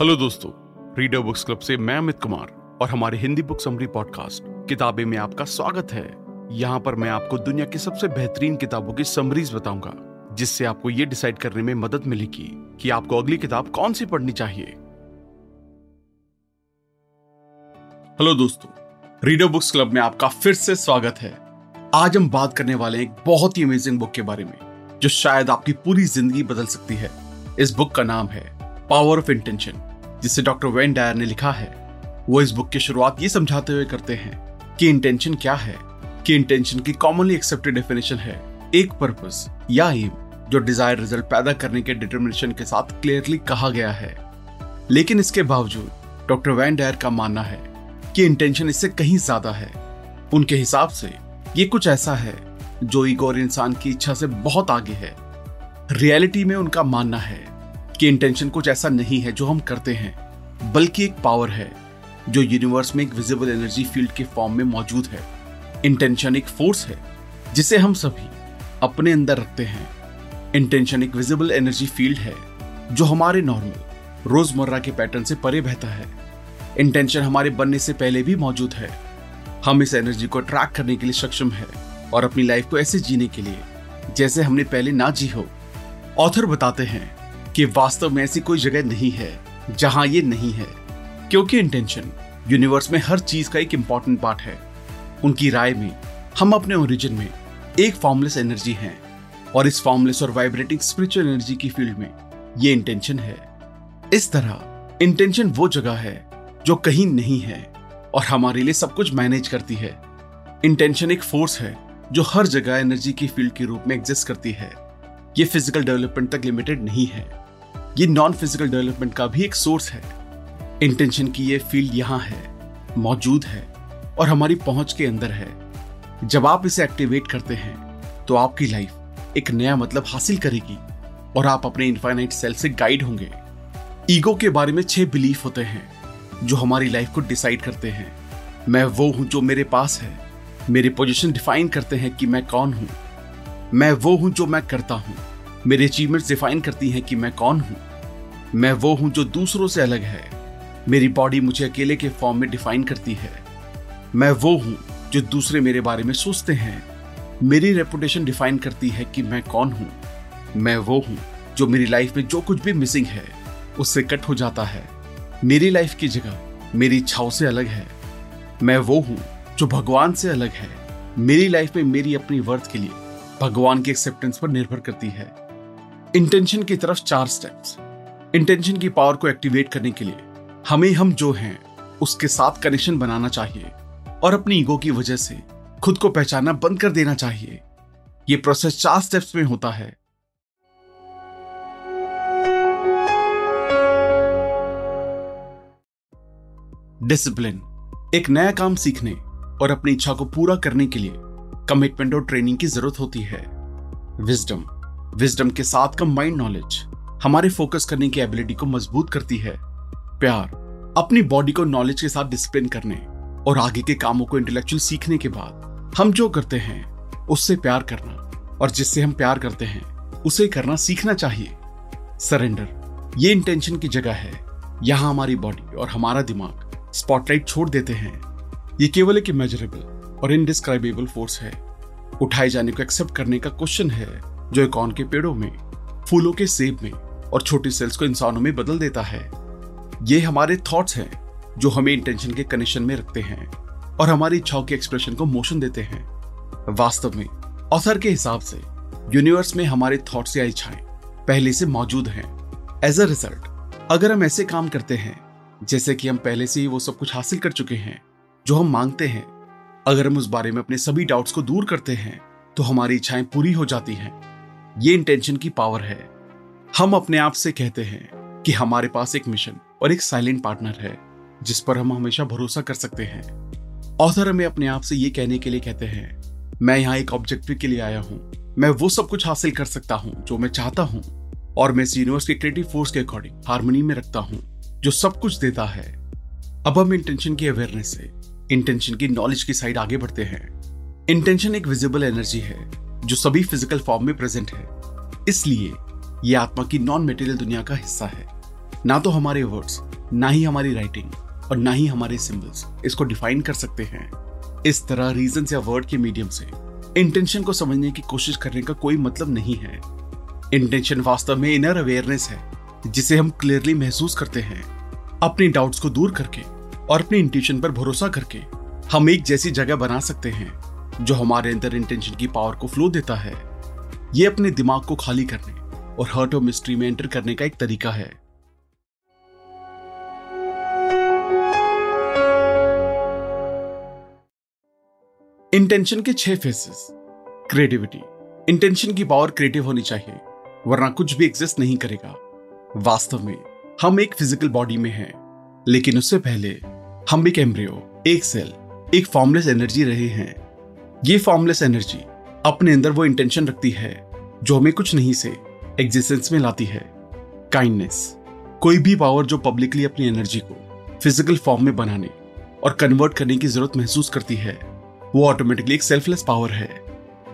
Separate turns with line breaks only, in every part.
Hello दोस्तों reader books club से मैं अमित कुमार और हमारे हिंदी बुक समरी पॉडकास्ट किताबें में आपका स्वागत है। यहाँ पर मैं आपको दुनिया की सबसे बेहतरीन किताबों की समरीज बताऊँगा, जिससे आपको ये डिसाइड करने में मदद मिलेगी कि आपको अगली किताब कौन सी पढ़नी चाहिए। हेलो दोस्तों रीडर बुक्स क्लब में आपका फिर से स्वागत है। आज हम बात करने वाले एक बहुत ही अमेजिंग बुक के बारे में, जो शायद आपकी पूरी ज़िंदगी बदल सकती है। इस बुक का नाम है पावर ऑफ़ इंटेंशन जिसे डॉक्टर वेन डायर ने लिखा है। वो इस बुक की शुरुआत ये समझाते हुए करते हैं कि इंटेंशन क्या है, कि इंटेंशन की कॉमनली एक्सेप्टेड डेफिनेशन है एक पर्पस या एम जो डिज़ायर रिज़ल्ट पैदा करने के डिटर्मिनेशन के साथ क्लियरली कहा गया है। लेकिन इसके बावजूद डॉक्टर वैन डायर का मानना है कि इंटेंशन इससे कहीं ज़्यादा है। उनके हिसाब से ये कुछ ऐसा है जो ईगो और इंसान की इच्छा से बहुत आगे है। रियलिटी में उनका मानना है कि इंटेंशन कुछ ऐसा नहीं है जो हम करते हैं, बल्कि एक पावर है, जो यूनिवर्स में एक विजिबल एनर्जी फ़ील्ड के फॉर्म में मौजूद है। इंटेंशन एक फोर्स है, जिसे हम सभी अपने अंदर रखते हैं। इंटेंशन एक विजिबल एनर्जी फ़ील्ड है, जो हमारे नॉर्मल रोज़मर्रा के पैटर्न से परे बहता है। इंटेंशन हमारे बनने से पहले भी मौजूद है। हम इस एनर्जी को ट्रैक करने के लिए सक्षम है और अपनी लाइफ को ऐसे जीने के लिए, जैसे हमने पहले ना जी हो। ऑथर बताते हैं कि वास्तव में ऐसी कोई जगह नहीं है जहाँ ये नहीं है। क्योंकि इंटेंशन यूनिवर्स में हर चीज़ का एक इंपॉर्टेंट पार्ट है। उनकी राय में, हम अपने ओरिजिन में एक फॉर्मलेस एनर्जी हैं और इस फॉर्मलेस और वाइब्रेटिंग स्पिरिचुअल एनर्जी की फ़ील्ड में ये इंटेंशन है। इस तरह इंटेंशन वो जगह है जो कहीं नहीं है और हमारे लिए सब कुछ मैनेज करती है। इंटेंशन एक फोर्स है जो हर जगह एनर्जी की फ़ील्ड के रूप में एग्जिस्ट करती है। ये फ़िज़िकल डेवलपमेंट तक लिमिटेड नहीं है। ये नॉन फ़िज़िकल डेवलपमेंट का भी एक सोर्स है। इंटेंशन की ये फ़ील्ड यहाँ है, मौजूद है और हमारी पहुँच के अंदर है। जब आप इसे एक्टिवेट करते हैं तो आपकी लाइफ एक नया मतलब हासिल करेगी और आप अपने इनफाइनाइट सेल्फ से गाइड होंगे। ईगो के बारे में छह बिलीफ होते हैं, जो हमारी लाइफ को डिसाइड करते हैं। मैं वो हूँ जो मेरे पास है। मेरी पोजीशन डिफाइन करते हैं कि मैं कौन हूँ। मैं वो हूँ जो मैं करता हूँ। मेरी अचीवमेंट्स डिफाइन करती हैं कि मैं कौन हूँ। मैं वो हूँ जो दूसरों से अलग है। मेरी बॉडी मुझे अकेले के फॉर्म में डिफाइन करती है। मैं वो हूँ जो दूसरे मेरे बारे में सोचते हैं। मेरी रेपुटेशन डिफाइन करती है कि मैं कौन हूँ। मैं वो हूँ जो मेरी लाइफ में जो कुछ भी मिसिंग है, उससे कट हो जाता है। मेरी लाइफ की जगह मेरी इच्छाओं से अलग है। मैं वो हूँ जो भगवान से अलग है। मेरी लाइफ में मेरी अपनी वर्थ के लिए भगवान की एक्सेप्टेंस पर निर्भर करती है। इंटेंशन की तरफ़ चार स्टेप्स इंटेंशन की पावर को एक्टिवेट करने के लिए हमें हम जो हैं, उसके साथ कनेक्शन बनाना चाहिए और अपनी ईगो की वजह से खुद को पहचानना बंद कर देना चाहिए। ये प्रोसेस चार स्टेप्स में होता है। डिसिप्लिन एक नया काम सीखने और अपनी इच्छा को पूरा करने के लिए कमिटमेंट और ट्रेनिंग की ज़रूरत होती है। विजडम विजडम के साथ का माइंड नॉलेज हमारे फोकस करने की एबिलिटी को मज़बूत करती है। प्यार, अपनी बॉडी को नॉलेज के साथ डिसिप्लिन करने और आगे के कामों को इंटेलेक्चुअल सीखने के बाद हम जो करते हैं, उससे प्यार करना और जिससे हम प्यार करते हैं, उसे करना सीखना चाहिए। सरेंडर ये इंटेंशन की जगह है। यहाँ हमारी बॉडी और हमारा दिमाग स्पॉटलाइट छोड़ देते हैं। ये केवल एक इमेजरेबल और इनडिस्क्राइबेबल फोर्स है। उठाए जाने को एक्सेप्ट करने का क्वेश्चन है। जो कौन के पेड़ों में, फूलों के सेब में और छोटी सेल्स को इंसानों में बदल देता है। ये हमारे थॉट्स हैं, जो हमें इंटेंशन के कनेक्शन में रखते हैं और हमारी इच्छाओं के एक्सप्रेशन को मोशन देते हैं। वास्तव में ऑथर के हिसाब से यूनिवर्स में हमारे थॉट्स या इच्छाएँ पहले से मौजूद हैं। एज अ रिज़ल्ट अगर हम ऐसे काम करते हैं, जैसे कि हम पहले से ही वो सब कुछ हासिल कर चुके हैं, जो हम मांगते हैं, अगर हम उस बारे में अपने सभी डाउट्स को दूर करते हैं तो हमारी इच्छाएँ पूरी हो जाती हैं। ये इंटेंशन की पावर है। हम अपने आप से कहते हैं कि हमारे पास एक मिशन और एक साइलेंट पार्टनर है, जिस पर हम हमेशा भरोसा कर सकते हैं। ऑथर हमें अपने आप से ये कहने के लिए कहते हैं, मैं यहाँ एक ऑब्जेक्टिव के लिए आया हूँ। मैं वो सब कुछ हासिल कर सकता हूँ जो मैं चाहता हूँ और मैं इस यूनिवर्स के क्रिएटिव फोर्स के अकॉर्डिंग हारमोनी में रखता हूँ, जो सब कुछ देता है। अब हम इंटेंशन की अवेयरनेस से इंटेंशन की नॉलेज की साइड आगे बढ़ते हैं। इंटेंशन एक विजिबल एनर्जी है। जो सभी फ़िज़िकल फॉर्म में प्रेजेंट है। इसलिए ये आत्मा की नॉन मेटेरियल दुनिया का हिस्सा है। ना तो हमारे वर्ड्स ना ही हमारी राइटिंग और ना ही हमारे सिंबल्स इसको डिफाइन कर सकते हैं। इस तरह रीजन या वर्ड के मीडियम से इंटेंशन को समझने की कोशिश करने का कोई मतलब नहीं है। इंटेंशन वास्तव में इनर अवेयरनेस है, जिसे हम क्लियरली महसूस करते हैं। अपने डाउट्स को दूर करके और अपने इंटेंशन पर भरोसा करके हम एक जैसी जगह बना सकते हैं। जो हमारे अंदर इंटेंशन की पावर को फ्लो देता है, ये अपने दिमाग को खाली करने और हर्ट और मिस्ट्री में एंटर करने का एक तरीका है। इंटेंशन के छह फेसेस क्रिएटिविटी इंटेंशन की पावर क्रिएटिव होनी चाहिए, वरना कुछ भी एग्जिस्ट नहीं करेगा। वास्तव में, हम एक फ़िज़िकल बॉडी में हैं, लेकिन उससे पहले, हम एक एम्ब्रियो एक सेल एक फॉर्मलेस एनर्जी रहे हैं। ये फॉर्मलेस एनर्जी अपने अंदर वो इंटेंशन रखती है, जो हमें कुछ नहीं से एग्जिस्टेंस में लाती है। काइंडनेस कोई भी पावर जो पब्लिकली अपनी एनर्जी को फ़िज़िकल फॉर्म में बनाने और कन्वर्ट करने की ज़रूरत महसूस करती है, वो ऑटोमेटिकली एक सेल्फलेस पावर है।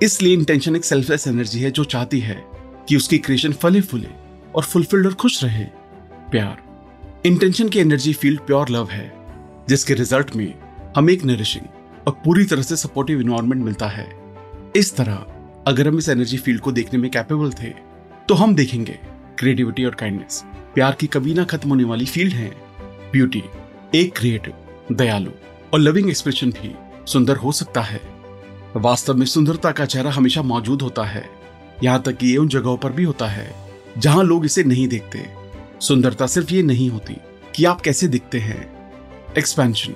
इसलिए इंटेंशन एक सेल्फलेस एनर्जी है, जो चाहती है कि उसकी क्रिएशन फले फूले और फुलफिल्ड और खुश रहे। प्यार इंटेंशन की एनर्जी फ़ील्ड प्योर लव है, जिसके रिज़ल्ट में हम एक नरिशिंग और पूरी तरह से सपोर्टिव इन्वायरमेंट मिलता है। इस तरह, अगर हम इस एनर्जी फ़ील्ड को देखने में कैपेबल थे तो हम देखेंगे क्रिएटिविटी और काइंडनेस प्यार की कभी ना खत्म होने वाली फ़ील्ड है ब्यूटी एक क्रिएटिव दयालु और लविंग एक्सप्रेशन भी सुंदर हो सकता है। वास्तव में सुंदरता का चेहरा हमेशा मौजूद होता है। यहाँ तक कि ये उन जगहों पर भी होता है, जहाँ लोग इसे नहीं देखते। सुंदरता सिर्फ़ ये नहीं होती कि आप कैसे दिखते हैं। एक्सपेंशन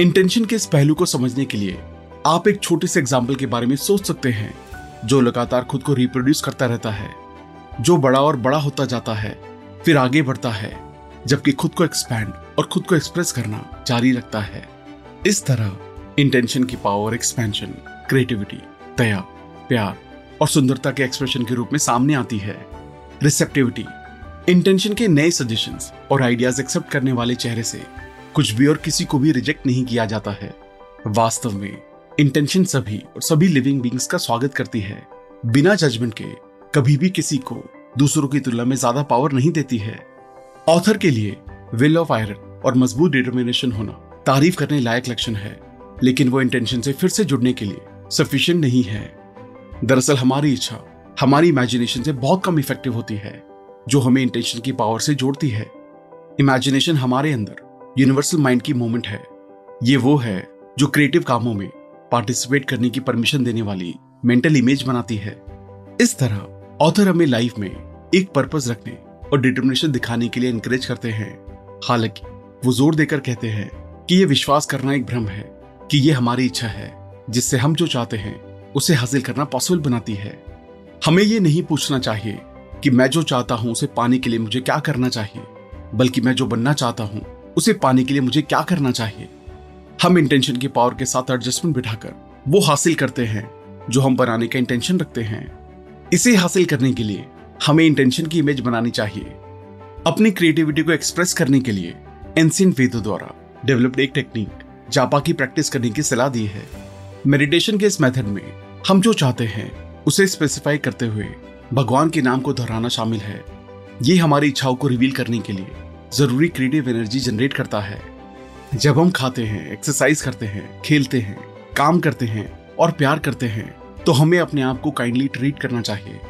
इंटेंशन के इस पहलू को समझने के लिए आप एक छोटे से एग्ज़ाम्पल के बारे में सोच सकते हैं, जो लगातार खुद को रिप्रोड्यूस करता रहता है, जो बड़ा और बड़ा होता जाता है, फिर आगे बढ़ता है, जबकि खुद को एक्सपैंड और खुद को एक्सप्रेस करना जारी रखता है। इस तरह इंटेंशन की पावर एक्सपेंशन क्रिएटिविटी दया, प्यार और सुंदरता के एक्सप्रेशन के रूप में सामने आती है। रिसेप्टिविटी इंटेंशन के नए सजेशंस और आइडियाज़ एक्सेप्ट करने वाले चेहरे से कुछ भी और किसी को भी रिजेक्ट नहीं किया जाता है। वास्तव में इंटेंशन सभी और सभी लिविंग बींग्स का स्वागत करती है। बिना जजमेंट के, कभी भी किसी को दूसरों की तुलना में ज़्यादा पावर नहीं देती है। ऑथर के लिए विल ऑफ़ आयरन और मज़बूत डिटर्मिनेशन होना तारीफ़ करने लायक लक्षण है। लेकिन वो इंटेंशन से फिर से जुड़ने के लिए सफिशियंट नहीं है। दरअसल हमारी इच्छा, हमारी इमेजिनेशन से बहुत कम इफ़ेक्टिव होती है, जो हमें इंटेंशन की पावर से जोड़ती है। इमेजिनेशन हमारे अंदर यूनिवर्सल माइंड की मोमेंट है। ये वो है जो क्रिएटिव कामों में पार्टिसिपेट करने की परमिशन देने वाली मेंटल इमेज बनाती है। इस तरह ऑथर हमें लाइफ में एक पर्पस रखने और डिटर्मिनेशन दिखाने के लिए इंकरेज करते हैं। हालाँकि वो ज़ोर देकर कहते हैं कि ये विश्वास करना एक भ्रम है कि ये हमारी इच्छा है, जिससे हम जो चाहते हैं, उसे हासिल करना पॉसिबल बनाती है। हमें ये नहीं पूछना चाहिए कि मैं जो चाहता हूँ, उसे पाने के लिए मुझे क्या करना चाहिए, बल्कि मैं जो बनना चाहता हूँ उसे पाने के लिए मुझे क्या करना चाहिए? हम इंटेंशन की पावर के साथ एडजस्टमेंट बिठाकर वो हासिल करते हैं, जो हम बनाने का इंटेंशन रखते हैं। इसे हासिल करने के लिए हमें इंटेंशन की इमेज बनानी चाहिए। अपनी क्रिएटिविटी को एक्सप्रेस करने के लिए एंशियंट वेदों द्वारा डेवलप्ड एक टेक्निक जापा की प्रैक्टिस करने की सलाह दी है। मेडिटेशन के इस मेथड में हम जो चाहते हैं, उसे स्पेसिफाई करते हुए भगवान के नाम को दोहराना शामिल है। ये हमारी इच्छाओं को रिवील करने के लिए ज़रूरी क्रिएटिव एनर्जी जनरेट करता है। जब हम खाते हैं एक्सरसाइज करते हैं, खेलते हैं, काम करते हैं और प्यार करते हैं तो हमें अपने आप को काइंडली ट्रीट करना चाहिए।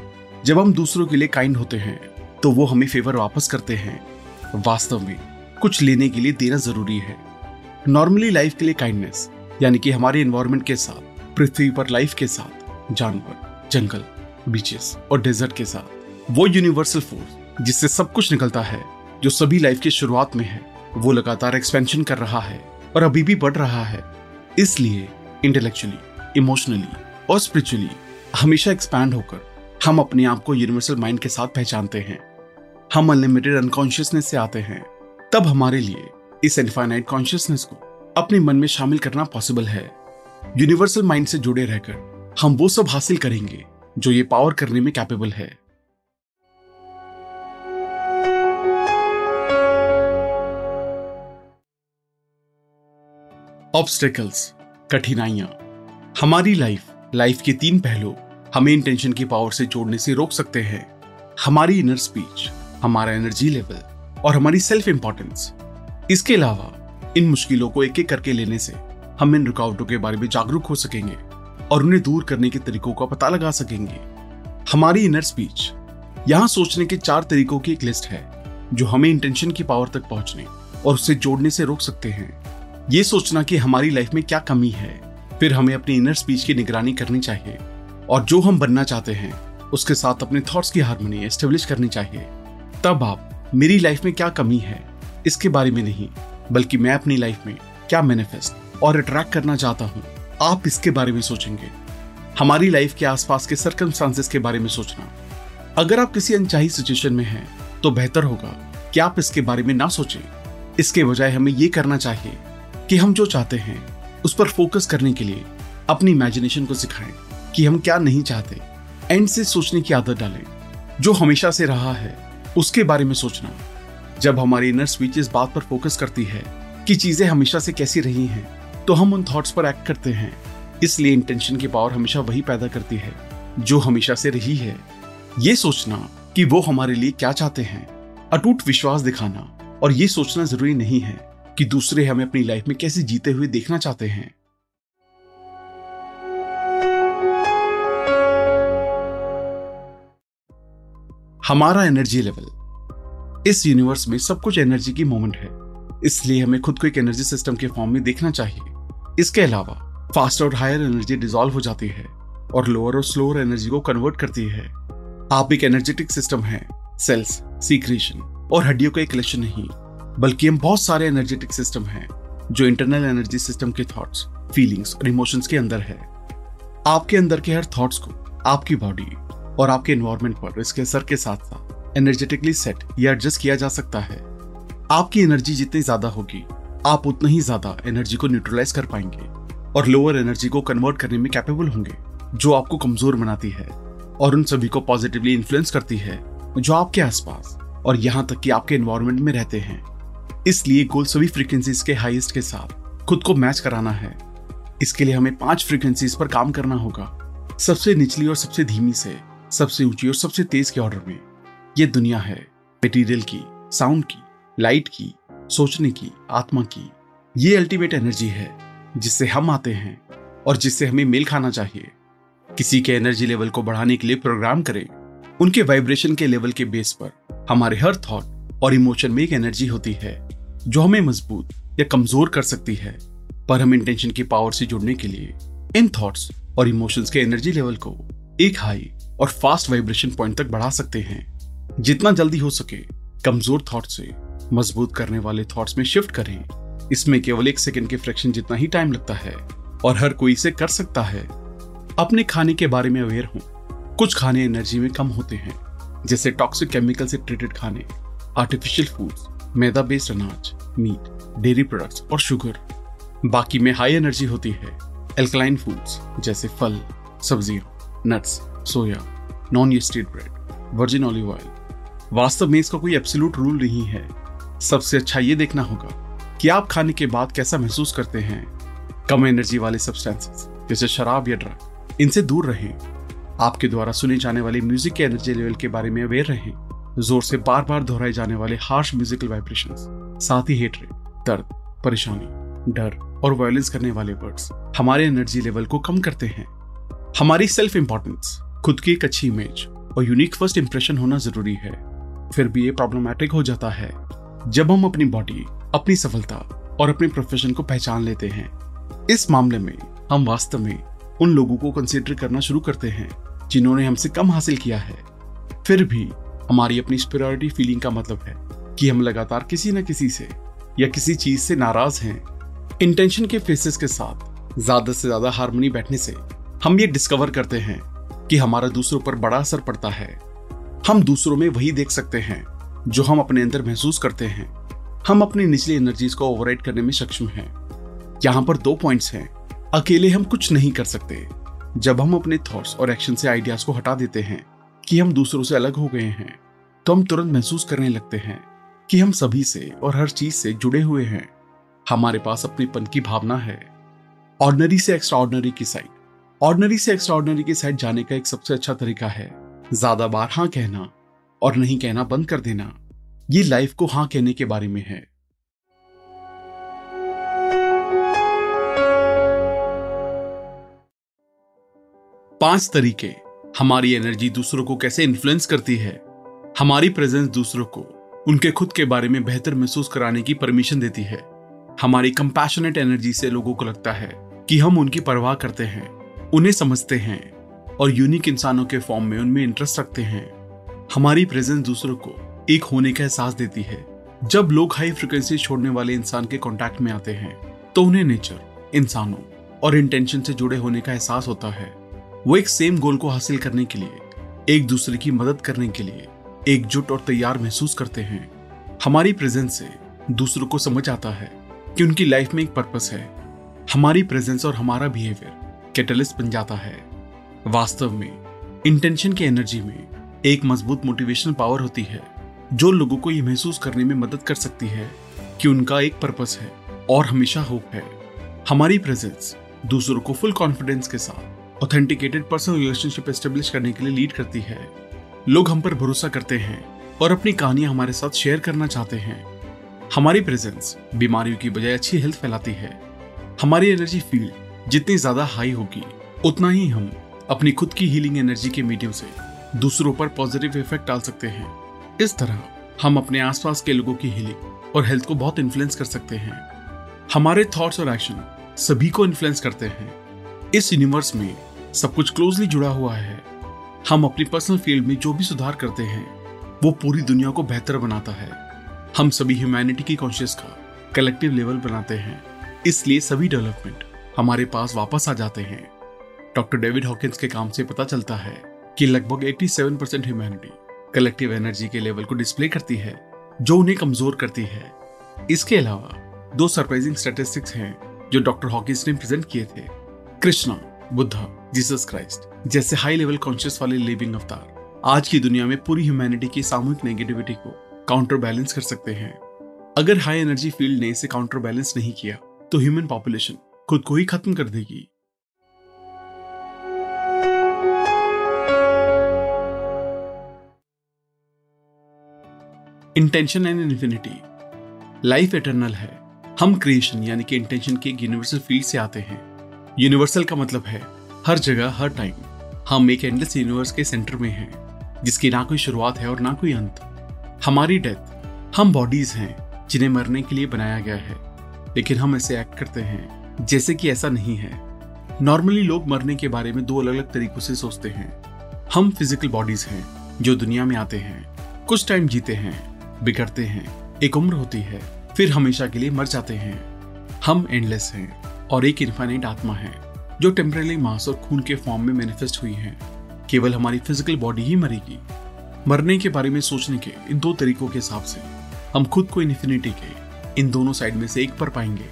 जब हम दूसरों के लिए काइंड होते हैं तो वो हमें फेवर वापस करते हैं। वास्तव में, कुछ लेने के लिए देना ज़रूरी है। नॉर्मली लाइफ के लिए काइंडनेस यानी कि हमारे इन्वायरमेंट के साथ, पृथ्वी पर लाइफ के साथ, जानवर, जंगल बीचेस और डेजर्ट के साथ, वो यूनिवर्सल फोर्स जिससे सब कुछ निकलता है। जो सभी लाइफ की शुरुआत में है, वो लगातार एक्सपेंशन कर रहा है और अभी भी बढ़ रहा है। इसलिए इंटेलेक्चुअली इमोशनली और स्पिरिचुअली हमेशा एक्सपैंड होकर हम अपने आप को यूनिवर्सल माइंड के साथ पहचानते हैं। हम अनलिमिटेड अनकॉन्शियसनेस से आते हैं। तब हमारे लिए इस इनफाइनाइट कॉन्शियसनेस को अपने मन में शामिल करना पॉसिबल है। यूनिवर्सल माइंड से जुड़े रहकर हम वो सब हासिल करेंगे जो ये पावर करने में कैपेबल है। ऑब्स्टेकल्स कठिनाइयाँ। हमारी लाइफ लाइफ के तीन पहलू हमें इंटेंशन की पावर से जोड़ने से रोक सकते हैं। हमारी इनर स्पीच हमारा एनर्जी लेवल और हमारी सेल्फ इंपॉर्टेंस इसके अलावा, इन मुश्किलों को एक एक करके लेने से हम इन रुकावटों के बारे में जागरूक हो सकेंगे और उन्हें दूर करने के तरीकों का पता लगा सकेंगे। हमारी इनर स्पीच यहाँ सोचने के चार तरीकों की एक लिस्ट है, जो हमें इंटेंशन की पावर तक पहुँचने और उसे जोड़ने से रोक सकते हैं। ये सोचना कि हमारी लाइफ में क्या कमी है। फिर हमें अपनी इनर स्पीच की निगरानी करनी चाहिए। और जो हम बनना चाहते हैं, उसके साथ अपने थॉट्स की हारमोनी एस्टेब्लिश करनी चाहिए। तब आप, मेरी लाइफ में क्या कमी है, इसके बारे में नहीं, बल्कि मैं अपनी लाइफ में क्या मैनिफेस्ट और अट्रैक्ट करना चाहता हूँ, आप इसके बारे में सोचेंगे। हमारी लाइफ के आसपास के सर्कमस्टांसेस के बारे में सोचना। अगर आप किसी अनचाही सिचुएशन में हैं तो बेहतर होगा कि आप इसके बारे में ना सोचें। इसके बजाय हमें ये करना चाहिए कि हम जो चाहते हैं, उस पर फोकस करने के लिए अपनी इमेजिनेशन को सिखाएँ कि हम क्या नहीं चाहते। एंड से सोचने की आदत डालें। जो हमेशा से रहा है, उसके बारे में सोचना। जब हमारी इनर स्पीच इस बात पर फोकस करती है कि चीज़ें हमेशा से कैसी रही हैं तो हम उन थॉट्स पर एक्ट करते हैं। इसलिए इंटेंशन की पावर हमेशा वही पैदा करती है, जो हमेशा से रही है। ये सोचना कि वो हमारे लिए क्या चाहते हैं। अटूट विश्वास दिखाना और ये सोचना ज़रूरी नहीं है। कि दूसरे हमें अपनी लाइफ में कैसे जीते हुए देखना चाहते हैं? हमारा एनर्जी लेवल इस यूनिवर्स में सब कुछ एनर्जी की मोमेंट है। इसलिए हमें खुद को एक एनर्जी सिस्टम के फॉर्म में देखना चाहिए। इसके अलावा फास्ट और हायर एनर्जी डिजोल्व हो जाती है और लोअर और स्लोअर एनर्जी को कन्वर्ट करती है। आप एक एनर्जेटिक सिस्टम है सेल्स सीक्रेशन और हड्डियों का एक कलेक्शन नहीं। बल्कि हम बहुत सारे एनर्जेटिक सिस्टम हैं, जो इंटरनल एनर्जी सिस्टम के थॉट्स फीलिंग्स और इमोशंस के अंदर है। आपके अंदर के हर थॉट्स को, आपकी बॉडी और आपके एनवायरमेंट पर, इसके असर के साथ साथ एनर्जेटिकली सेट या एडजस्ट किया जा सकता है। आपकी एनर्जी जितनी ज़्यादा होगी, आप उतना ही ज़्यादा एनर्जी को न्यूट्रलाइज कर पाएँगे और लोअर एनर्जी को कन्वर्ट करने में कैपेबल होंगे, जो आपको कमज़ोर बनाती है और उन सभी को पॉजिटिवली इन्फ्लुएंस करती है, जो आपके आसपास और यहाँ तक कि आपके एनवायरमेंट में रहते हैं। इसलिए गोल सभी फ्रीक्वेंसीज के हाईएस्ट के साथ खुद को मैच कराना है। इसके लिए हमें पाँच फ्रीक्वेंसीज पर काम करना होगा। सबसे निचली और सबसे धीमी से, सबसे ऊँची और सबसे तेज के ऑर्डर में। ये दुनिया है मटेरियल की साउंड की लाइट की, सोचने की, आत्मा की। ये अल्टीमेट एनर्जी है, जिससे हम आते हैं और जिससे हमें मेल खाना चाहिए। किसी के एनर्जी लेवल को बढ़ाने के लिए प्रोग्राम करें। उनके वाइब्रेशन के लेवल के बेस पर हमारे हर थॉट और इमोशन में एक एनर्जी होती है, जो हमें मज़बूत या कमज़ोर कर सकती है। पर हम इंटेंशन की पावर से जुड़ने के लिए, इन थॉट्स और इमोशंस के एनर्जी लेवल को एक हाई और फास्ट वाइब्रेशन पॉइंट तक बढ़ा सकते हैं। जितना जल्दी हो सके, कमज़ोर थॉट से मज़बूत करने वाले थॉट्स में शिफ्ट करें। इसमें केवल एक सेकंड के फ्रैक्शन जितना ही टाइम लगता है, और हर कोई इसे कर सकता है। अपने खाने के बारे में अवेयर हूँ। कुछ खाने एनर्जी में कम होते हैं, जैसे टॉक्सिक केमिकल से ट्रीटेड खाने। आर्टिफिशियल फूड्स मैदा बेस्ड अनाज मीट डेयरी प्रोडक्ट्स और शुगर बाकी में हाई एनर्जी होती है एल्कलाइन फूड्स जैसे फल, सब्ज़ियाँ nuts soya non yeasted bread virgin olive oil वास्तव में इसका कोई एब्सोल्यूट रूल नहीं है। सबसे अच्छा ये देखना होगा कि आप खाने के बाद कैसा महसूस करते हैं। कम एनर्जी वाले सब्सटेंसेस जैसे शराब या ड्रग इनसे दूर रहें। आपके द्वारा सुने जाने वाले म्यूज़िक के एनर्जी लेवल के बारे में अवेयर रहें। ज़ोर से बार बार दोहराए जाने वाले हार्श म्यूजिकल वाइब्रेशन साथ ही हेटरेट दर्द, परेशानी, डर और वायलेंस करने वाले वर्ड्स हमारे एनर्जी लेवल को कम करते हैं। हमारी सेल्फ इंपॉर्टेंस खुद की एक अच्छी इमेज और यूनिक फ़र्स्ट इंप्रेशन होना ज़रूरी है। फिर भी ये प्रॉब्लमैटिक हो जाता है जब हम अपनी बॉडी अपनी सफलता और अपने प्रोफेशन को पहचान लेते हैं। इस मामले में हम वास्तव में उन लोगों को कंसिडर करना शुरू करते हैं जिन्होंने हमसे कम हासिल किया है। फिर भी हमारी अपनी स्पिरिटी फीलिंग का मतलब है कि हम लगातार किसी न किसी से या किसी चीज़ से नाराज़ हैं। इंटेंशन के फेसेस के साथ ज़्यादा से ज़्यादा हारमोनी बैठने से हम ये डिस्कवर करते हैं कि हमारा दूसरों पर बड़ा असर पड़ता है। हम दूसरों में वही देख सकते हैं जो हम अपने अंदर महसूस करते हैं। हम अपनी निचली एनर्जीज को ओवरराइड करने में सक्षम हैं। यहाँ पर दो पॉइंट्स हैं। अकेले हम कुछ नहीं कर सकते। जब हम अपने थॉट्स और एक्शन से आइडियाज़ को हटा देते हैं कि हम दूसरों से अलग हो गए हैं तो हम तुरंत महसूस करने लगते हैं कि हम सभी से और हर चीज़ से जुड़े हुए हैं। हमारे पास अपनेपन की भावना है। ऑर्डनरी से एक्स्ट्राऑर्डनरी की साइड ऑर्डनरी से एक्स्ट्राऑर्डनरी की साइड जाने का एक सबसे अच्छा तरीका है। ज़्यादा बार हाँ कहना और नहीं कहना बंद कर देना। ये लाइफ को हाँ कहने के बारे में है। पाँच तरीके। हमारी एनर्जी दूसरों को कैसे इन्फ्लुएंस करती है? हमारी प्रेजेंस दूसरों को, उनके खुद के बारे में बेहतर महसूस कराने की परमिशन देती है। हमारी कंपैशनेट एनर्जी से लोगों को लगता है कि हम उनकी परवाह करते हैं, उन्हें समझते हैं और यूनिक इंसानों के फॉर्म में उनमें इंटरेस्ट रखते हैं। हमारी प्रेजेंस दूसरों को एक होने का एहसास देती है। जब लोग हाई फ्रिक्वेंसी छोड़ने वाले इंसान के कांटेक्ट में आते हैं तो उन्हें नेचर इंसानों और इंटेंशन से जुड़े होने का एहसास होता है। वो एक सेम गोल को हासिल करने के लिए, एक दूसरे की मदद करने के लिए एकजुट और तैयार महसूस करते हैं। हमारी प्रेजेंस से दूसरों को समझ आता है कि उनकी लाइफ में एक पर्पस है। हमारी प्रेजेंस और हमारा बिहेवियर कैटलिस्ट बन जाता है। वास्तव में इंटेंशन की एनर्जी में एक मज़बूत मोटिवेशनल पावर होती है, जो लोगों को ये महसूस करने में मदद कर सकती है कि उनका एक पर्पस है और हमेशा होप है। हमारी प्रेजेंस दूसरों को फुल कॉन्फिडेंस के साथ ऑथेंटिकेटेड पर्सनल रिलेशनशिप एस्टेब्लिश करने के लिए लीड करती है। लोग हम पर भरोसा करते हैं और अपनी कहानियाँ हमारे साथ शेयर करना चाहते हैं। हमारी प्रेजेंस बीमारियों की बजाय अच्छी हेल्थ फैलाती है। हमारी एनर्जी फ़ील्ड जितनी ज़्यादा हाई होगी, उतना ही हम अपनी खुद की हीलिंग एनर्जी के मीडियम से दूसरों पर पॉजिटिव इफ़ेक्ट डाल सकते हैं। इस तरह हम अपने आसपास के लोगों की हीलिंग और हेल्थ को बहुत इन्फ्लुएंस कर सकते हैं। हमारे थॉट्स और एक्शन सभी को इन्फ्लुएंस करते हैं। इस यूनिवर्स में सब कुछ क्लोजली जुड़ा हुआ है। हम अपनी पर्सनल फ़ील्ड में जो भी सुधार करते हैं, वो पूरी दुनिया को बेहतर बनाता है। हम सभी ह्यूमैनिटी की कॉन्शियस का कलेक्टिव लेवल बनाते हैं। इसलिए सभी डेवलपमेंट हमारे पास वापस आ जाते हैं। डॉक्टर डेविड हॉकिंस के काम से पता चलता है कि लगभग 87 परसेंट ह्यूमैनिटी कलेक्टिव एनर्जी के लेवल को डिस्प्ले करती है, जो उन्हें कमज़ोर करती है। इसके अलावा दो सरप्राइजिंग स्टेटिस्टिक्स हैं, जो डॉक्टर हॉकिंस ने प्रेजेंट किए थे। कृष्णा बुद्धा, जीसस क्राइस्ट, जैसे हाई लेवल कॉन्शियस वाले लिविंग अवतार। आज की दुनिया में पूरी ह्यूमैनिटी की सामूहिक नेगेटिविटी को काउंटर बैलेंस कर सकते हैं। अगर हाई एनर्जी फ़ील्ड ने इसे काउंटर बैलेंस नहीं किया तो ह्यूमन पॉपुलेशन खुद को ही खत्म कर देगी। Intention and infinity life eternal है। हम क्रिएशन यानी कि इंटेंशन के यूनिवर्सल फ़ील्ड से आते हैं। यूनिवर्सल का मतलब है हर जगह, हर टाइम हम एक एंडलेस यूनिवर्स के सेंटर में हैं, जिसकी ना कोई शुरुआत है और ना कोई अंत। हमारी डेथ हम बॉडीज हैं, जिन्हें मरने के लिए बनाया गया है। लेकिन हम ऐसे एक्ट करते हैं, जैसे कि ऐसा नहीं है। नॉर्मली लोग मरने के बारे में दो अलग अलग तरीकों से सोचते हैं। हम फ़िज़िकल बॉडीज हैं, जो दुनिया में आते हैं, कुछ टाइम जीते हैं, बिगड़ते हैं, एक उम्र होती है, फिर हमेशा के लिए मर जाते हैं। हम एंडलेस हैं। और एक इन्फाइनाइट आत्मा है, जो टेम्परली मास और खून के फॉर्म में मैनिफेस्ट हुई है। केवल हमारी फ़िज़िकल बॉडी ही मरेगी। मरने के बारे में सोचने के इन दो तरीकों के हिसाब से, हम खुद को इन्फिनिटी के इन दोनों साइड में से एक पर पाएँगे।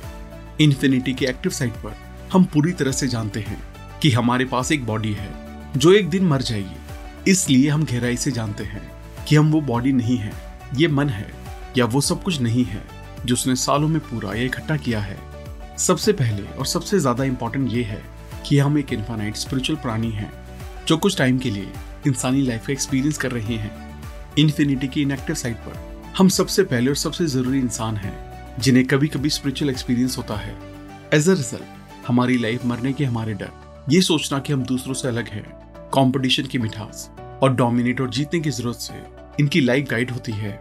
इन्फिनिटी के एक्टिव साइड पर हम पूरी तरह से जानते हैं कि हमारे पास एक बॉडी है, जो एक दिन मर जाएगी। इसलिए हम गहराई से जानते हैं कि हम वो बॉडी नहीं है, ये मन है, या वो सब कुछ नहीं है, जो उसने सालों में पूरा इकट्ठा किया है। सबसे पहले और सबसे ज़्यादा इंपॉर्टेंट ये है कि हम एक इन्फानाइट स्पिरिचुअल प्राणी हैं, जो कुछ टाइम के लिए इंसानी लाइफ का एक्सपीरियंस कर रहे हैं। इन्फिनिटी की इनएक्टिव साइड पर हम सबसे पहले और सबसे ज़रूरी इंसान हैं, जिन्हें कभी कभी स्पिरिचुअल एक्सपीरियंस होता है। एज अ रिज़ल्ट हमारी लाइफ मरने के हमारे डर, ये सोचना कि हम दूसरों से अलग हैं कंपटीशन की मिठास और डोमिनेट और जीतने की ज़रूरत से इनकी लाइफ गाइड होती है।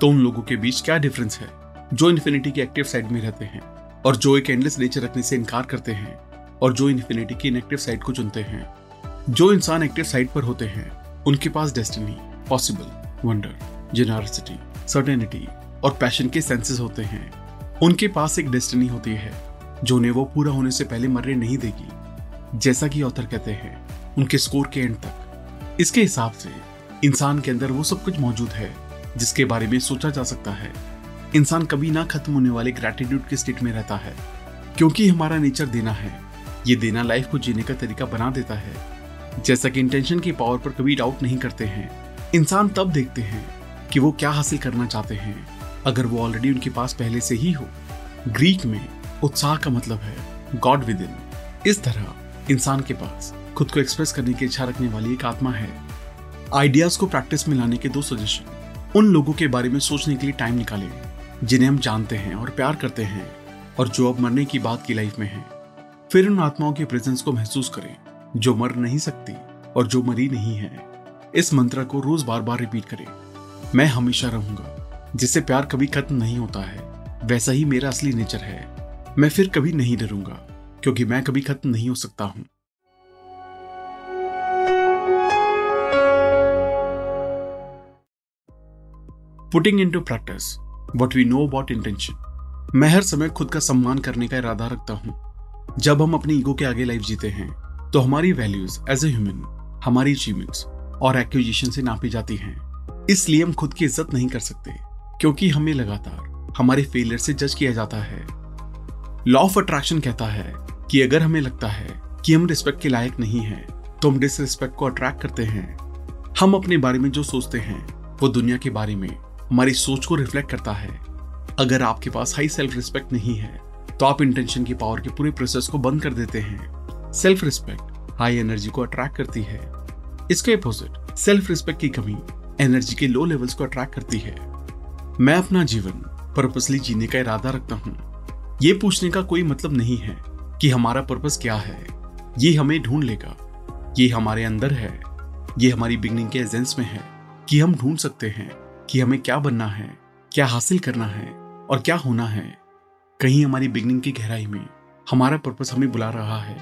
तो उन लोगों के बीच क्या डिफरेंस है, जो इन्फिनिटी की एक्टिव साइड में रहते हैं? और जो एक एंडलेस नेचर रखने से इनकार करते हैं, और जो इन्फिनिटी की इनएक्टिव साइड को चुनते हैं, जो इंसान एक्टिव साइड पर होते हैं, उनके पास destiny possible wonder generosity certainty और पैशन के सेंसेस होते हैं। उनके पास एक डेस्टिनी होती है, जो उन्हें वो पूरा होने से पहले मरने नहीं देगी। जैसा कि ऑथर कहते हैं, उनके स्कोर के एंड तक। इसके हिसाब से, इंसान के अंदर वो सब कुछ मौजूद है, जिसके बारे में सोचा जा सकता है। इंसान कभी ना खत्म होने वाले ग्रेटिट्यूड के स्टेट में रहता है, क्योंकि हमारा नेचर देना है। ये देना लाइफ को जीने का तरीका बना देता है। जैसा कि इंटेंशन की पावर पर कभी डाउट नहीं करते हैं, इंसान तब देखते हैं कि वो क्या हासिल करना चाहते हैं। अगर वो ऑलरेडी उनके पास पहले से ही हो ग्रीक में उत्साह का मतलब है गॉड विद इन इस तरह इंसान के पास खुद को एक्सप्रेस करने की इच्छा रखने वाली एक आत्मा है। आइडियाज़ को प्रैक्टिस में लाने के दो सजेशन उन लोगों के बारे में सोचने के लिए टाइम निकालें। जिन्हें हम जानते हैं और प्यार करते हैं और जो अब मरने की बात की लाइफ में है। फिर उन आत्माओं के प्रेजेंस को महसूस करें, जो मर नहीं सकती और जो मरी नहीं है। इस मंत्र को रोज बार बार रिपीट करें। मैं हमेशा रहूँगा, जिससे प्यार कभी खत्म नहीं होता है। वैसा ही मेरा असली नेचर है। मैं फिर कभी नहीं डरूँगा, क्योंकि मैं कभी खत्म नहीं हो सकता हूँ। Putting into practice what we know about intention मैं हर समय खुद का सम्मान करने का इरादा रखता हूँ। जब हम अपनी ईगो के आगे लाइफ जीते हैं तो हमारी वैल्यूज़ एज ए ह्यूमन हमारी अचीवमेंट्स और एक्विजिशन से नापी जाती हैं। इसलिए हम खुद की इज़्ज़त नहीं कर सकते, क्योंकि हमें लगातार हमारे फेलियर से जज किया जाता है। लॉ ऑफ़ अट्रैक्शन कहता है कि अगर हमें लगता है कि हम रिस्पेक्ट के लायक नहीं हैं तो हम डिसरिस्पेक्ट को अट्रैक्ट करते हैं। हम अपने बारे में जो सोचते हैं, वो दुनिया के बारे में हमारी सोच को रिफ्लेक्ट करता है। अगर आपके पास हाई सेल्फ रिस्पेक्ट नहीं है तो आप इंटेंशन की पावर के पूरे प्रोसेस को बंद कर देते हैं। सेल्फ रिस्पेक्ट हाई एनर्जी को अट्रैक्ट करती है। इसके अपोजिट सेल्फ रिस्पेक्ट की कमी एनर्जी के लो लेवल्स को अट्रैक्ट करती है। मैं अपना जीवन पर्पसली जीने का इरादा रखता हूँ। ये पूछने का कोई मतलब नहीं है कि हमारा पर्पस क्या है। ये हमें ढूंढ लेगा। ये हमारे अंदर है। ये हमारी बिगनिंग के एजेंस में है कि हम ढूंढ सकते हैं। कि हमें क्या बनना है, क्या हासिल करना है और क्या होना है। कहीं हमारी बिगनिंग की गहराई में हमारा पर्पस हमें बुला रहा है।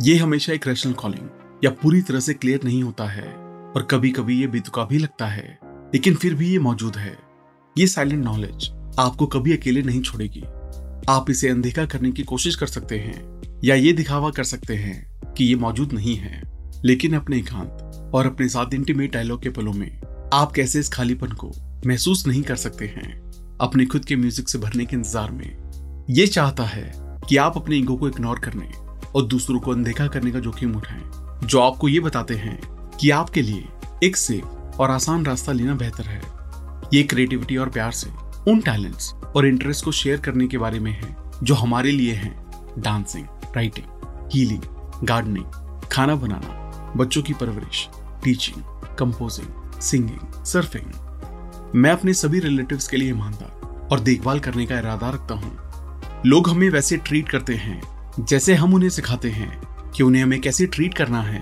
ये हमेशा एक रैशनल कॉलिंग या पूरी तरह से क्लियर नहीं होता है और कभी कभी ये बेतुका भी लगता है, लेकिन फिर भी ये मौजूद है। ये साइलेंट नॉलेज आपको कभी अकेले नहीं छोड़ेगी। आप इसे अनदेखा करने की कोशिश कर सकते हैं या ये दिखावा कर सकते हैं कि ये मौजूद नहीं है, लेकिन अपने एकांत और अपने साथ इंटीमेट डायलॉग के पलों में आप कैसे इस खालीपन को महसूस नहीं कर सकते हैं अपने खुद के म्यूज़िक से भरने के इंतज़ार में? ये चाहता है कि आप अपने ईगो को इग्नोर करने और दूसरों को अनदेखा करने का जोखिम उठाएँ, जो आपको ये बताते हैं कि आपके लिए एक सेफ़ और आसान रास्ता लेना बेहतर है। ये क्रिएटिविटी और प्यार से उन टैलेंट्स और इंटरेस्ट को शेयर करने के बारे में है, जो हमारे लिए हैं। डांसिंग राइटिंग हीलिंग गार्डनिंग खाना बनाना, बच्चों की परवरिश टीचिंग कंपोजिंग सिंगिंग, सर्फिंग। मैं अपने सभी रिलेटिव्स के लिए ईमानदार और देखभाल करने का इरादा रखता हूँ। लोग हमें वैसे ट्रीट करते हैं, जैसे हम उन्हें सिखाते हैं कि उन्हें हमें कैसे ट्रीट करना है।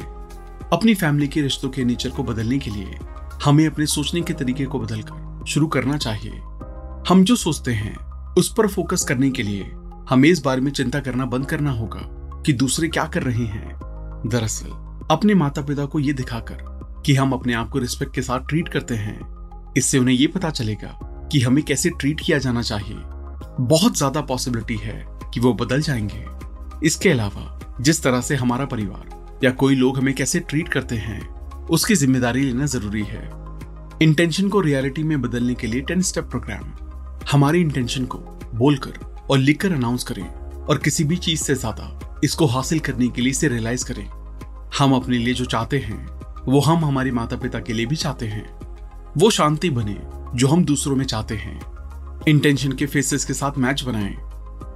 अपनी फैमिली के रिश्तों के नेचर को बदलने के लिए हमें अपने सोचने के तरीके को बदलकर शुरू करना चाहिए। हम जो सोचते हैं, उस पर फोकस करने के लिए हमें इस बारे में चिंता करना बंद करना होगा कि दूसरे क्या कर रहे हैं। दरअसल, अपने माता पिता को यह दिखाकर कि हम अपने आप को रिस्पेक्ट के साथ ट्रीट करते हैं। इससे उन्हें यह पता चलेगा कि हमें कैसे ट्रीट किया जाना चाहिए। बहुत ज़्यादा पॉसिबिलिटी है कि वो बदल जाएँगे। इसके अलावा, जिस तरह से हमारा परिवार या कोई लोग हमें कैसे ट्रीट करते हैं, उसकी ज़िम्मेदारी लेना ज़रूरी है। इंटेंशन को रियलिटी में बदलने के लिए टेन स्टेप प्रोग्राम हमारी इंटेंशन को बोलकर और लिखकर अनाउंस करें और किसी भी चीज़ से ज़्यादा इसको हासिल करने के लिए इसे रियलाइज़ करें। हम अपने लिए जो चाहते हैं वो हम हमारे माता पिता के लिए भी चाहते हैं। वो शांति बने, जो हम दूसरों में चाहते हैं। इंटेंशन के फेसेस के साथ मैच बनाएँ।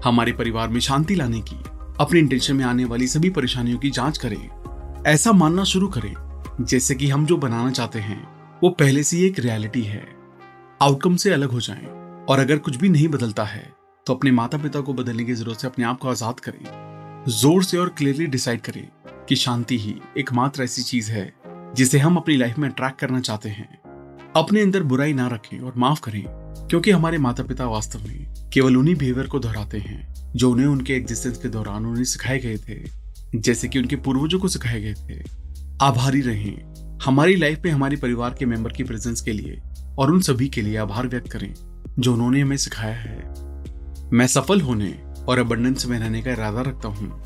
हमारे परिवार में शांति लाने की, अपने इंटेंशन में आने वाली सभी परेशानियों की जाँच करें। ऐसा मानना शुरू करें, जैसे कि हम जो बनाना चाहते हैं, वो पहले से ही एक रियलिटी है। आउटकम से अलग हो जाएँ, और अगर कुछ भी नहीं बदलता है तो अपने माता पिता को बदलने की ज़रूरत से अपने आप को आज़ाद करें। ज़ोर से और क्लियरली डिसाइड करें कि शांति ही एकमात्र ऐसी चीज़ है जिसे हम अपनी लाइफ में अट्रैक्ट करना चाहते हैं। अपने अंदर बुराई ना रखें और माफ़ करें, क्योंकि हमारे माता पिता वास्तव में केवल उन्हीं बिहेवियर को दोहराते हैं, जो उन्हें उनके एग्जिस्टेंस के दौरान उन्हें सिखाए गए थे। जैसे कि उनके पूर्वजों को सिखाए गए थे। आभारी रहें। हमारी लाइफ में हमारे परिवार के मेंबर की प्रेजेंस के लिए और उन सभी के लिए आभार व्यक्त करें, जो उन्होंने हमें सिखाया है। मैं सफल होने और अबंडेंस में रहने का इरादा रखता हूँ।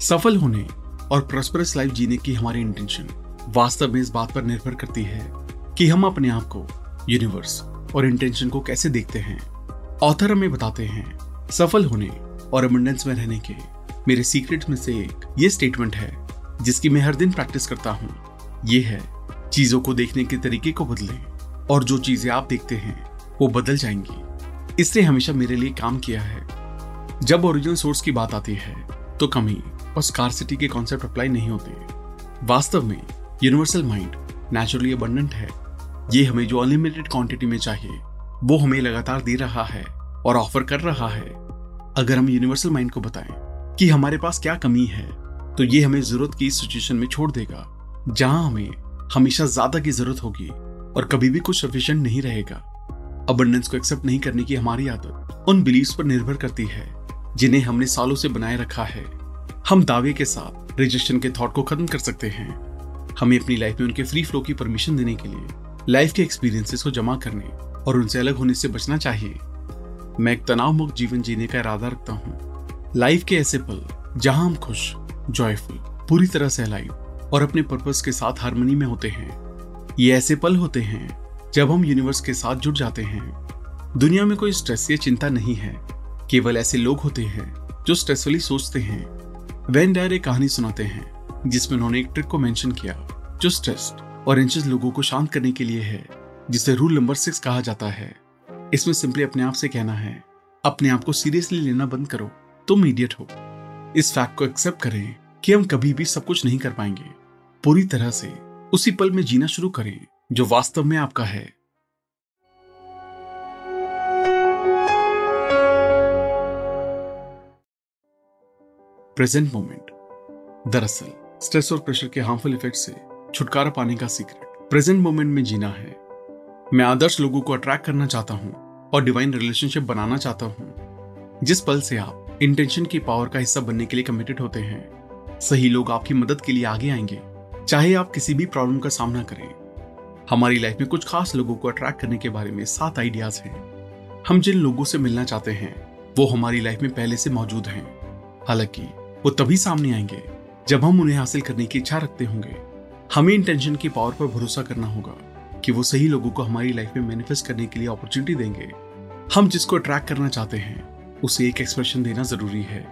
सफल होने और प्रॉस्परस लाइफ जीने की हमारी इंटेंशन वास्तव में इस बात पर निर्भर करती है कि हम अपने आप को यूनिवर्स और इंटेंशन को कैसे देखते हैं। ऑथर हमें बताते हैं, सफल होने और अबंडेंस में रहने के मेरे सीक्रेट में से एक ये स्टेटमेंट है, जिसकी मैं हर दिन प्रैक्टिस करता हूँ। ये है, चीज़ों को देखने के तरीके को बदलें और जो चीज़ें आप देखते हैं, वो बदल जाएँगी। इसने हमेशा मेरे लिए काम किया है। जब ओरिजिनल सोर्स की बात आती है तो कमी और स्कारसिटी के कॉन्सेप्ट अप्लाई नहीं होते। वास्तव में यूनिवर्सल माइंड नेचुरली अबंडेंट है। ये हमें जो अनलिमिटेड क्वांटिटी में चाहिए, वो हमें लगातार दे रहा है और ऑफ़र कर रहा है। अगर हम यूनिवर्सल माइंड को बताएँ कि हमारे पास क्या कमी है तो ये हमें ज़रूरत की सिचुएशन में छोड़ देगा, जहाँ हमें हमेशा ज़्यादा की ज़रूरत होगी और कभी भी कुछ सफिशियंट नहीं रहेगा। अबंडेंस को एक्सेप्ट नहीं करने की हमारी आदत उन बिलीव्स पर निर्भर करती है, जिन्हें हमने सालों से बनाए रखा है। हम दावे के साथ रिजेक्शन के थॉट को खत्म कर सकते हैं। हमें अपनी लाइफ में उनके फ्री फ्लो की परमिशन देने के लिए लाइफ के एक्सपीरियंसेस को जमा करने और उनसे अलग होने से बचना चाहिए। मैं एक तनाव मुक्त जीवन जीने का इरादा रखता हूँ। लाइफ के ऐसे पल, जहाँ हम खुश जॉयफुल पूरी तरह से अलाइव और अपने पर्पस के साथ हारमोनी में होते हैं। ये ऐसे पल होते हैं, जब हम यूनिवर्स के साथ जुड़ जाते हैं। दुनिया में कोई स्ट्रेस या चिंता नहीं है। केवल ऐसे लोग होते हैं, जो स्ट्रेसफुली सोचते हैं। वैन डायर एक कहानी सुनाते हैं। जिसमें उन्होंने एक ट्रिक को मेंशन किया, जो स्ट्रेस्ड और एंशियस लोगों को शांत करने के लिए है, जिसे रूल नंबर सिक्स कहा जाता है। इसमें सिंपली अपने आप से कहना है, अपने आप को सीरियसली लेना बंद करो, तुम इडियट हो। इस फैक्ट को एक्सेप्ट करें कि हम कभी भी सब कुछ नहीं कर पाएँगे। पूरी तरह से उसी पल में जीना शुरू करें, जो वास्तव में आपका है। प्रेजेंट मोमेंट दरअसल स्ट्रेस और प्रेशर के हार्मफुल इफ़ेक्ट से छुटकारा पाने का सीक्रेट प्रेजेंट मोमेंट में जीना है। मैं आदर्श लोगों को अट्रैक्ट करना चाहता हूँ और डिवाइन रिलेशनशिप बनाना चाहता हूँ। जिस पल से आप इंटेंशन की पावर का हिस्सा बनने के लिए कमिटेड होते हैं, सही लोग आपकी मदद के लिए आगे आएँगे। चाहे आप किसी भी प्रॉब्लम का सामना करें। हमारी लाइफ में कुछ खास लोगों को अट्रैक्ट करने के बारे में सात आइडियाज़ हैं। हम जिन लोगों से मिलना चाहते हैं, वो हमारी लाइफ में पहले से मौजूद हैं। हालाँकि, वो तभी सामने आएँगे जब हम उन्हें हासिल करने की इच्छा रखते होंगे, हमें इंटेंशन की पावर पर भरोसा करना होगा कि वो सही लोगों को हमारी लाइफ में मैनिफेस्ट करने के लिए अपॉर्चुनिटी देंगे। हम जिसको अट्रैक्ट करना चाहते हैं, उसे एक एक्सप्रेशन देना ज़रूरी है।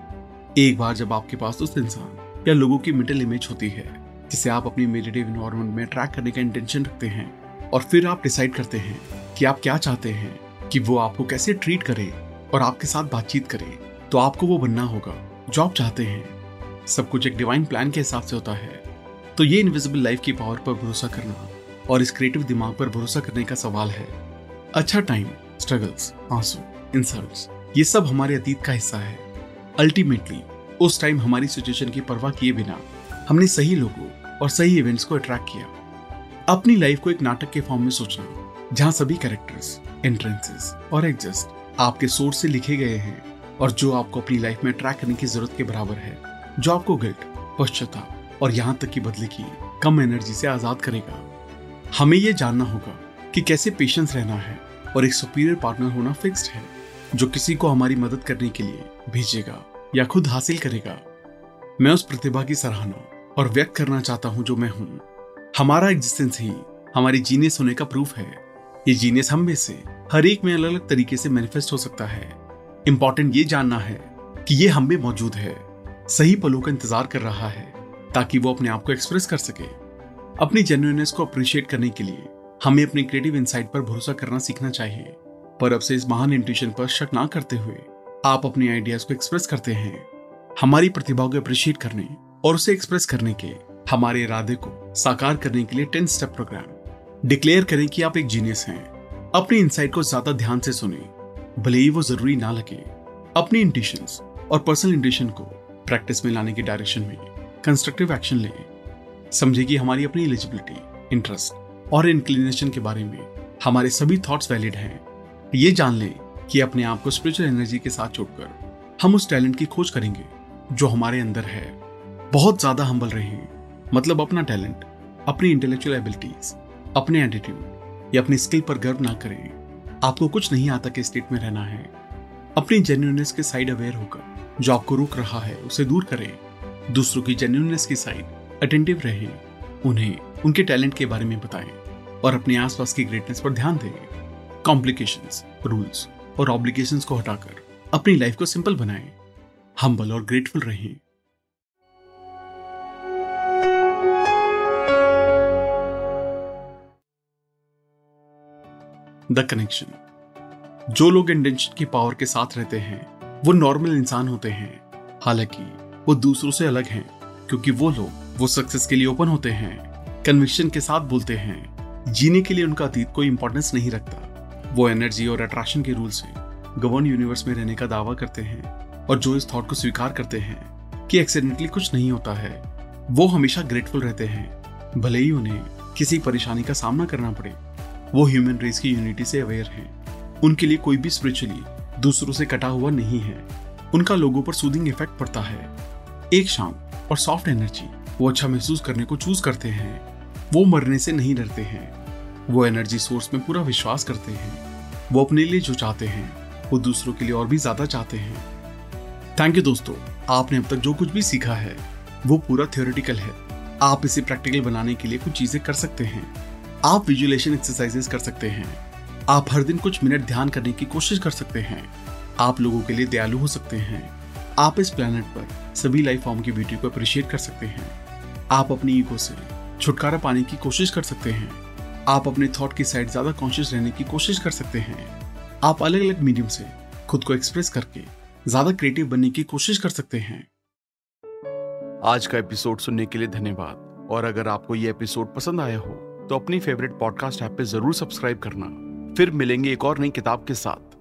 एक बार जब आपके पास उस इंसान या लोगों की मिडल इमेज होती है, जिसे आप अपनी मेडिटेव इन्वायरमेंट में अट्रैक्ट करने का इंटेंशन रखते हैं, और फिर आप डिसाइड करते हैं कि आप क्या चाहते हैं, कि वो आपको कैसे ट्रीट करे और आपके साथ बातचीत करे तो आपको वो बनना होगा जो आप चाहते हैं। सब कुछ एक डिवाइन प्लान के हिसाब से होता है। तो ये इनविजिबल लाइफ की पावर पर भरोसा करना और इस क्रिएटिव दिमाग पर भरोसा करने का सवाल है। अच्छा टाइम स्ट्रगल्स आँसू इंसल्ट्स ये सब हमारे अतीत का हिस्सा है। अल्टीमेटली उस टाइम हमारी सिचुएशन की परवाह किए बिना हमने सही लोगों और सही इवेंट्स को अट्रैक्ट किया। अपनी लाइफ को एक नाटक के फॉर्म में सोचना, जहाँ सभी कैरेक्टर्स एंट्रेंसेस और एग्जस्ट आपके सोर्स से लिखे गए हैं और जो आपको अपनी लाइफ में अट्रैक्ट करने की ज़रूरत के बराबर है। जो आपको गिल्ट पश्चाताप और यहाँ तक की बदले की कम एनर्जी से आज़ाद करेगा। हमें यह जानना होगा कि कैसे पेशेंस रहना है और एक सुपीरियर पार्टनर होना फिक्स्ड है, जो किसी को हमारी मदद करने के लिए भेजेगा या खुद हासिल करेगा। मैं उस प्रतिभा की सराहना और व्यक्त करना चाहता हूँ जो मैं हूँ। हमारा एग्जिस्टेंस ही हमारी जीनियस होने का प्रूफ है। ये जीनियस हम में से हर एक में अलग अलग तरीके से मैनिफेस्ट हो सकता है। इंपॉर्टेंट ये जानना है कि ये हम में मौजूद है। सही पलों का इंतज़ार कर रहा है, ताकि वो अपने आप को एक्सप्रेस कर सके। अपनी जेन्युइननेस को अप्रिशिएट करने के लिए हमें अपने क्रिएटिव इंसाइट पर भरोसा करना सीखना चाहिए। पर अब से इस महान इंट्यूशन पर शक ना करते हुए आप अपने आइडियाज़ को एक्सप्रेस करते हैं। हमारी प्रतिभा को अप्रिशिएट करने और उसे एक्सप्रेस करने के हमारे इरादे को साकार करने के लिए टेन स्टेप प्रोग्राम डिक्लेयर करें कि आप एक जीनियस हैं। अपनी इंसाइट को ज़्यादा ध्यान से सुने, भले ही वो ज़रूरी ना लगे। अपनी इंट्यूशन और पर्सनल इंट्यूशन को प्रैक्टिस में लाने की डायरेक्शन में कंस्ट्रक्टिव एक्शन लें। समझे कि हमारी अपनी एलिजिबिलिटी इंटरेस्ट और इंक्लिनेशन के बारे में। हमारे सभी थॉट्स वैलिड हैं। ये जान लें कि अपने आप को स्पिरिचुअल एनर्जी के साथ जोड़कर हम उस टैलेंट की खोज करेंगे, जो हमारे अंदर है। बहुत ज़्यादा हम्बल रहे। मतलब अपना टैलेंट अपनी इंटेलेक्चुअल एबिलिटीज अपने एटीट्यूड या अपनी स्किल पर गर्व ना करें। आपको कुछ नहीं आता के स्टेट में रहना है। अपनी जेन्यूननेस के साइड अवेयर होकर। जो आपको रोक रहा है, उसे दूर करें। दूसरों की जेन्यूननेस की साइड अटेंटिव रहें। उन्हें, उनके टैलेंट के बारे में बताएँ और अपने आसपास की ग्रेटनेस पर ध्यान दें। कॉम्प्लिकेशंस रूल्स और ऑब्लिगेशंस को हटाकर अपनी लाइफ को सिंपल बनाएँ। हम्बल और ग्रेटफुल रहें। द कनेक्शन जो लोग इंटेंशन की पावर के साथ रहते हैं वो नॉर्मल इंसान होते हैं। हालाँकि, वो दूसरों से अलग हैं, क्योंकि वो लोग, वो सक्सेस के लिए ओपन होते हैं कन्विक्शन के साथ बोलते हैं, जीने के लिए उनका अतीत कोई इंपॉर्टेंस नहीं रखता। वो एनर्जी और अट्रैक्शन के रूल से गवर्न यूनिवर्स में रहने का दावा करते हैं और जो इस थॉट को स्वीकार करते हैं कि एक्सीडेंटली कुछ नहीं होता है, वो हमेशा ग्रेटफुल रहते हैं। भले ही उन्हें किसी परेशानी का सामना करना पड़े, वो ह्यूमन रेस की यूनिटी से अवेयर हैं। उनके लिए कोई भी स्पिरिचुअली दूसरों से कटा हुआ नहीं है। उनका लोगों पर सूदिंग इफ़ेक्ट पड़ता है। एक शाम और सॉफ्ट एनर्जी वो अच्छा महसूस करने को चूज़ करते हैं। वो मरने से नहीं डरते हैं। वो एनर्जी सोर्स में पूरा विश्वास करते हैं। वो अपने लिए जो चाहते हैं, वो दूसरों के लिए और भी ज़्यादा चाहते हैं। थैंक यू दोस्तों, आपने अब तक जो कुछ भी सीखा है, वो पूरा थियोरिटिकल है। आप इसे प्रैक्टिकल बनाने के लिए कुछ चीज़ें कर सकते हैं। आप विजुअलेशन एक्सरसाइजेस कर सकते हैं। आप हर दिन कुछ मिनट ध्यान करने की कोशिश कर सकते हैं। आप लोगों के लिए दयालु हो सकते हैं। आप इस प्लेनेट पर सभी लाइफ फॉर्म की ब्यूटी को अप्रिशिएट कर सकते हैं। आप अपनी ईगो से छुटकारा पाने की कोशिश कर सकते हैं। आप अपने थॉट की साइड ज़्यादा कॉन्शियस रहने की कोशिश कर सकते हैं। आप अलग अलग मीडियम से खुद को एक्सप्रेस करके ज़्यादा क्रिएटिव बनने की कोशिश कर सकते हैं। आज का एपिसोड सुनने के लिए धन्यवाद। और अगर आपको ये एपिसोड पसंद आया हो तो अपनी फेवरेट पॉडकास्ट ऐप पे ज़रूर सब्सक्राइब करना। फिर मिलेंगे एक और नई किताब के साथ।